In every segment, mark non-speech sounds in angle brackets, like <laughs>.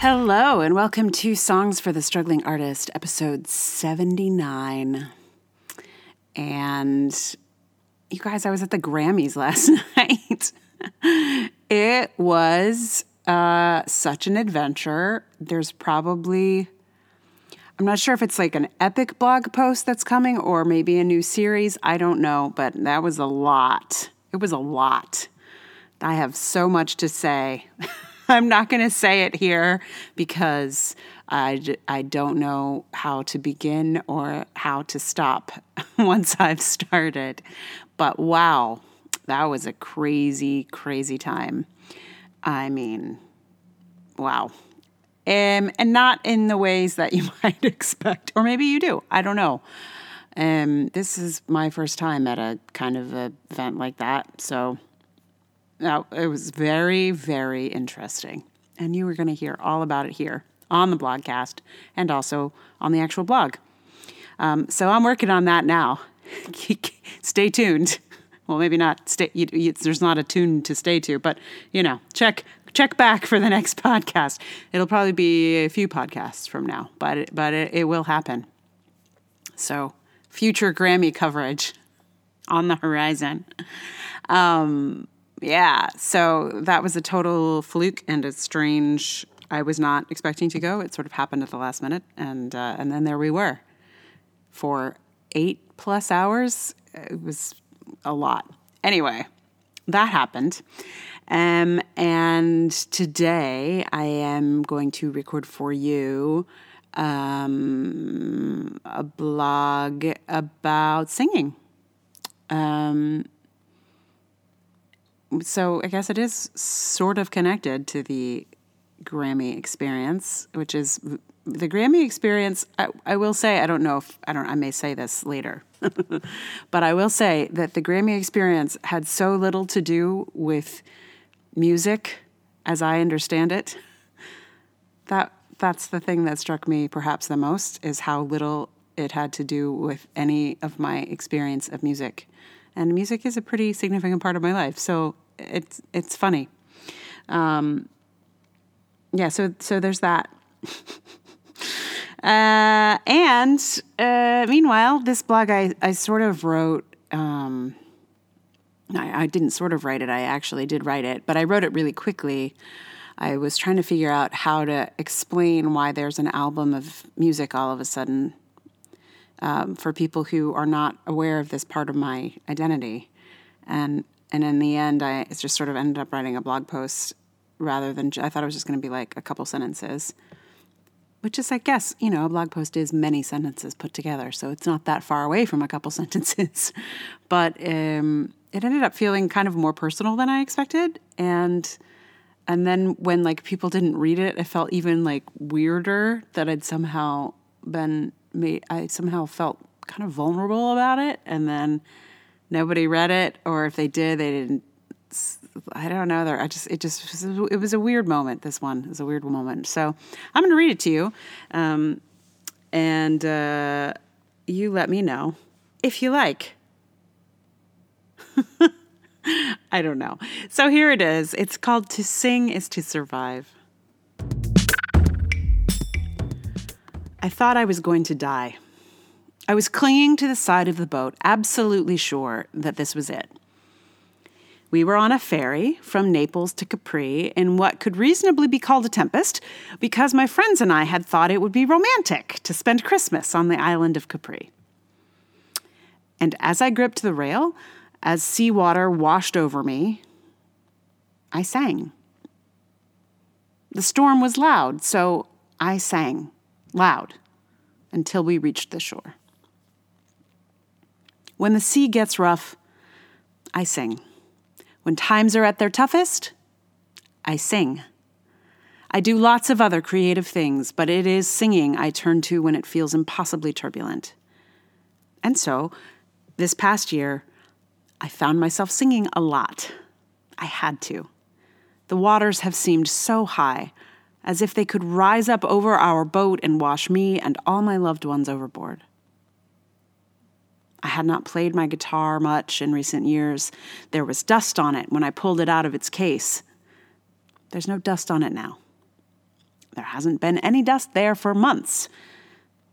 Hello, and welcome to Songs for the Struggling Artist, episode 79. And you guys, I was at the Grammys <laughs> last night. it was uh, such an adventure. There's probably, I'm not sure if it's like an epic blog post that's coming or maybe a new series. I don't know, but that was a lot. It was a lot. I have so much to say. <laughs> I'm not going to say it here because I, I don't know how to begin or how to stop <laughs> once I've started. But wow, that was a crazy, crazy time. I mean, wow. Um, and not in the ways that you <laughs> might expect, or maybe you do. I don't know. Um, this is my first time at a kind of event like that. So now, it was very, very interesting. And you were going to hear all about it here on the blogcast and also on the actual blog. Um, so I'm working on that now. <laughs> stay tuned. Well, maybe not. Stay. You, you, there's not a tune to stay to, but you know, check check back for the next <laughs> podcast. It'll probably be a few podcasts from now, but it, but it, it will happen. So future Grammy coverage on the horizon. Um, yeah, so that was a total fluke and a strange. I was not expecting to go. It sort of happened at the last minute, and uh, and then there we were for eight plus hours. It was a lot. Anyway, that happened. Um, and today I am going to record for you um, a blog about singing. Um, so I guess it is sort of connected to the Grammy experience, which is the Grammy experience. I, I, will say, I don't know if I don't, I may say this later, <laughs> but I will say that the Grammy experience had so little to do with music as I understand it. That that's the thing that struck me perhaps the most is how little it had to do with any of my experience of music and music is a pretty significant part of my life. So it's it's funny. Um, yeah, so so there's that. <laughs> uh, and uh, meanwhile, this blog I I sort of wrote. Um, I, I didn't sort of write it. I actually did write it, but I wrote it really quickly. I was trying to figure out how to explain why there's an album of music all of a sudden um, for people who are not aware of this part of my identity. And and in the end, I just sort of ended up writing a blog post rather than I thought it was just going to be like a couple sentences, which is, I guess, you know, a blog post is many sentences put together, so it's not that far away from a couple <laughs> sentences. but um, it ended up feeling kind of more personal than I expected, and and then when like people didn't read it, it felt even like weirder that I'd somehow been made. I somehow felt kind of vulnerable about it, and then nobody read it, or if they did, they didn't. I don't know. There, I just it just it was a weird moment. This one is a weird moment. So I'm going to read it to you, um, and uh, you let me know if you like. <laughs> I don't know. So here it is. It's called "To Sing Is to Survive." I thought I was going to die. I was clinging to the side of the boat, absolutely sure that this was it. We were on a ferry from Naples to Capri in what could reasonably be called a tempest because my friends and I had thought it would be romantic to spend Christmas on the island of Capri. And as I gripped the rail, as seawater washed over me, I sang. The storm was loud, so I sang loud until we reached the shore. When the sea gets rough, I sing. When times are at their toughest, I sing. I do lots of other creative things, but it is singing I turn to when it feels impossibly turbulent. And so, this past year, I found myself singing a lot. I had to. The waters have seemed so high, as if they could rise up over our boat and wash me and all my loved ones overboard. I had not played my guitar much in recent years. There was dust on it when I pulled it out of its case. There's no dust on it now. There hasn't been any dust there for months.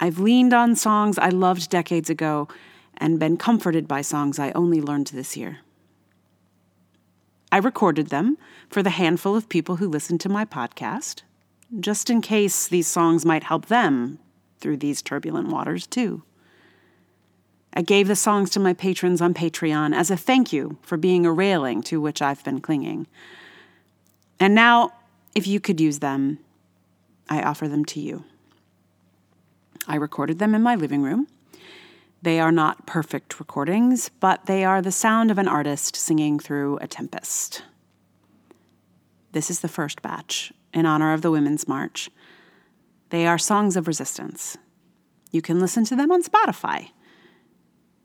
I've leaned on songs I loved decades ago and been comforted by songs I only learned this year. I recorded them for the handful of people who listen to my podcast, just in case these songs might help them through these turbulent waters, too. I gave the songs to my patrons on Patreon as a thank you for being a railing to which I've been clinging. And now, if you could use them, I offer them to you. I recorded them in my living room. They are not perfect recordings, but they are the sound of an artist singing through a tempest. This is the first batch in honor of the Women's March. They are songs of resistance. You can listen to them on Spotify.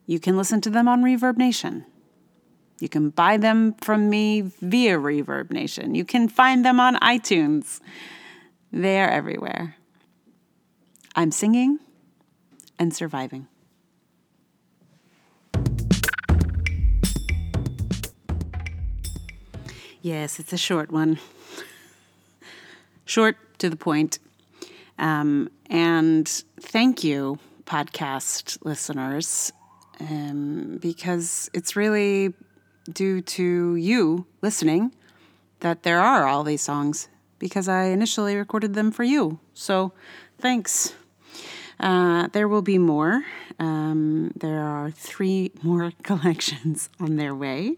You can listen to them on Reverb Nation. You can buy them from me via Reverb Nation. You can find them on iTunes. They are everywhere. I'm singing and surviving. Yes, it's a short one. Short to the point. Um, and thank you, podcast listeners, um, because it's really due to you listening that there are all these songs because I initially recorded them for you. So thanks. Uh, there will be more. Um, there are three <laughs> more collections on their way,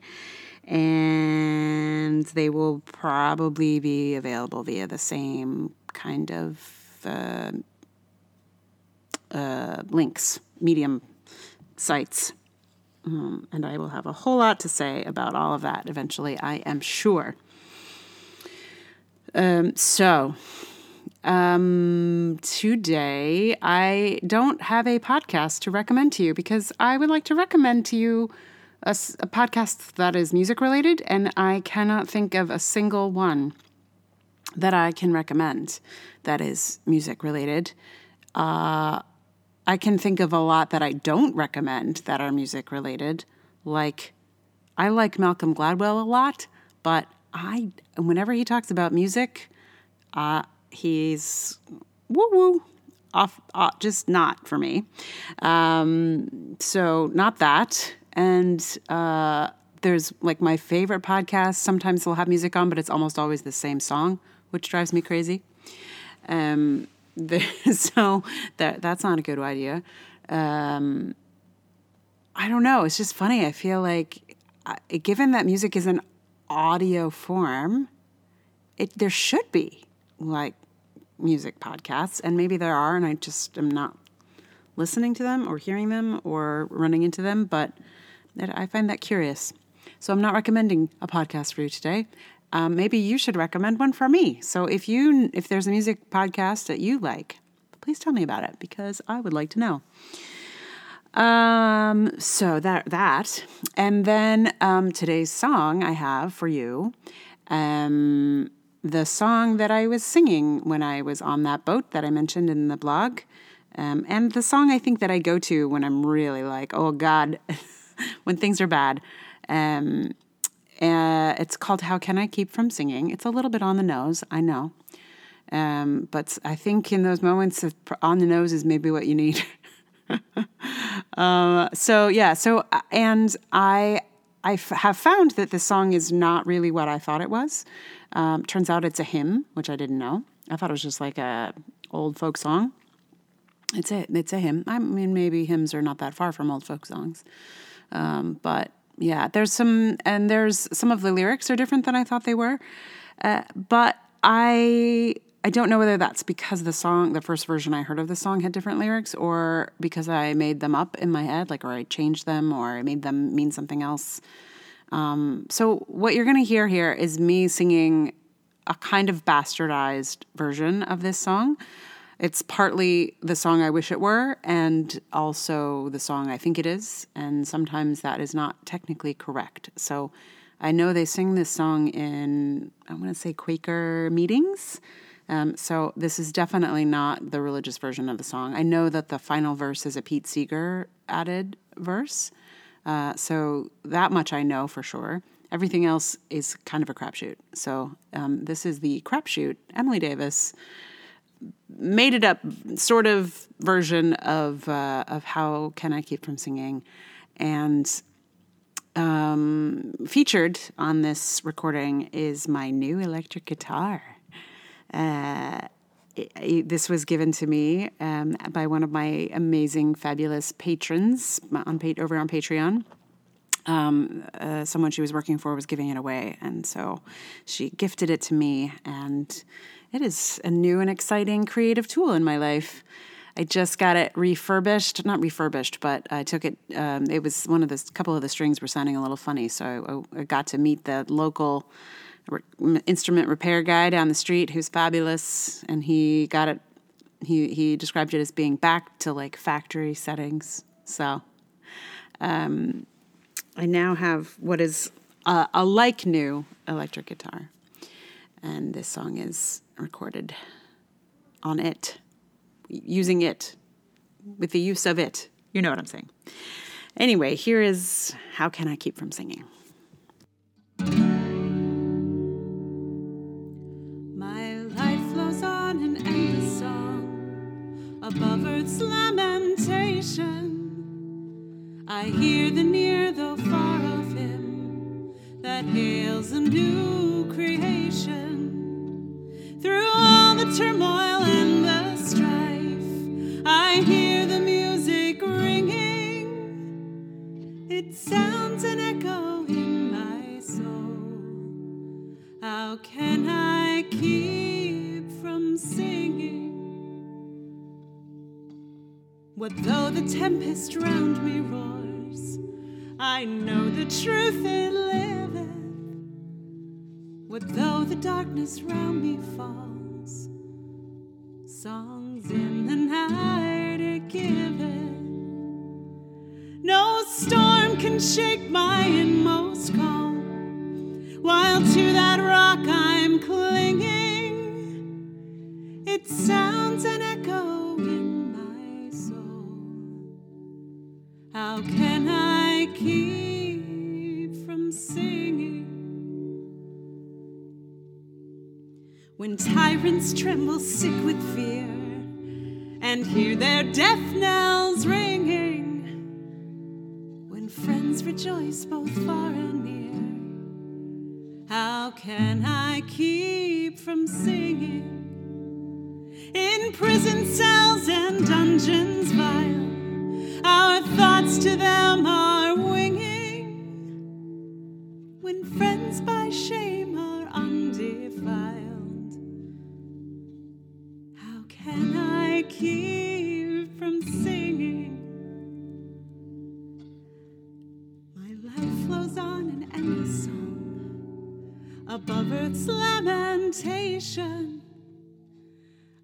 and they will probably be available via the same kind of uh, uh, links, medium sites. Um, and I will have a whole lot to say about all of that eventually, I am sure. Um, so, um, today I don't have a podcast to recommend to you because I would like to recommend to you a, a podcast that is music related, and I cannot think of a single one that I can recommend that is music related. Uh, I can think of a lot that I don't recommend that are music related. Like, I like Malcolm Gladwell a lot, but I, whenever he talks about music, uh, he's woo woo off, off, just not for me. Um, so not that. And uh, there's like my favorite podcast. Sometimes they'll have music on, but it's almost always the same song, which drives me crazy. Um, <laughs> so that that's not a good idea. Um, I don't know. It's just funny. I feel like, uh, given that music is an audio form, it there should be like music podcasts, and maybe there are, and I just am not listening to them or hearing them or running into them, but I find that curious. So I'm not recommending a podcast for you today. Um, maybe you should recommend one for me. So if you if there's a music podcast that you like, please tell me about it because I would like to know. Um, so that that, and then um, today's song I have for you. Um, the song that I was singing when I was on that boat that I mentioned in the blog. Um, and the song I think that I go to when I'm really like, oh God, <laughs> <laughs> when things are bad. Um, uh, it's called How Can I Keep From Singing? It's a little bit on the nose, I know. Um, but I think in those moments, on the nose is maybe what you need. <laughs> uh, so, yeah, so, uh, and I, I f- have found that this song is not really what I thought it was. Um, turns out it's a hymn, which I didn't know. I thought it was just like a old folk song. It's a it's a hymn. I mean, maybe hymns are not that far from old folk songs, um, but yeah, there's some and there's some of the lyrics are different than I thought they were. Uh, but I I don't know whether that's because the song, the first version I heard of the song had different lyrics, or because I made them up in my head, like or I changed them, or I made them mean something else. Um, so, what you're going to hear here is me singing a kind of bastardized version of this song. It's partly the song I wish it were, and also the song I think it is, and sometimes that is not technically correct. So, I know they sing this song in, I want to say, Quaker meetings. Um, so, this is definitely not the religious version of the song. I know that the final verse is a Pete Seeger added verse. Uh, so that much I know for sure. Everything else is kind of a crapshoot. So um, this is the crapshoot, Emily Davis, made it up sort of version of uh, of how can I keep from singing, and um, featured on this recording is my new electric guitar. Uh, this was given to me um, by one of my amazing, fabulous patrons on over on Patreon. Um, uh, someone she was working for was giving it away, and so she gifted it to me, and it is a new and exciting creative tool in my life. I just got it refurbished, not refurbished, but I took it. Um, it was one of the couple of the strings were sounding a little funny, so I, I got to meet the local re- instrument repair guy down the street, who's fabulous, and he got it. He he described it as being back to like factory settings. So, um, I now have what is a, a like new electric guitar, and this song is recorded on it using it with the use of it. You know what I'm saying. Anyway, here is How Can I Keep From Singing? My life flows on an endless song above earth's lamentation. I hear the near, though far of him that hails a new turmoil and the strife, I hear the music ringing. It sounds an echo in my soul. How can I keep from singing? What though the tempest round me roars? I know the truth it liveth. What though the darkness round me falls? Songs in the night are given. No storm can shake my inmost calm, while to that rock I'm clinging. It sounds an echo in my soul. How can I keep When tyrants tremble sick with fear and hear their death knells ringing, when friends rejoice both far and near, how can I keep from singing? In prison cells and dungeons vile, our thoughts to them are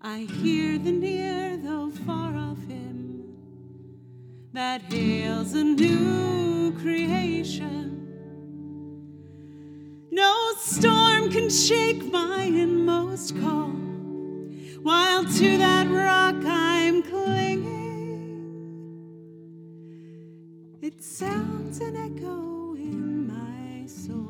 I hear the near, though far of him, that hails a new creation. No storm can shake my inmost calm, while to that rock I'm clinging. It sounds an echo in my soul.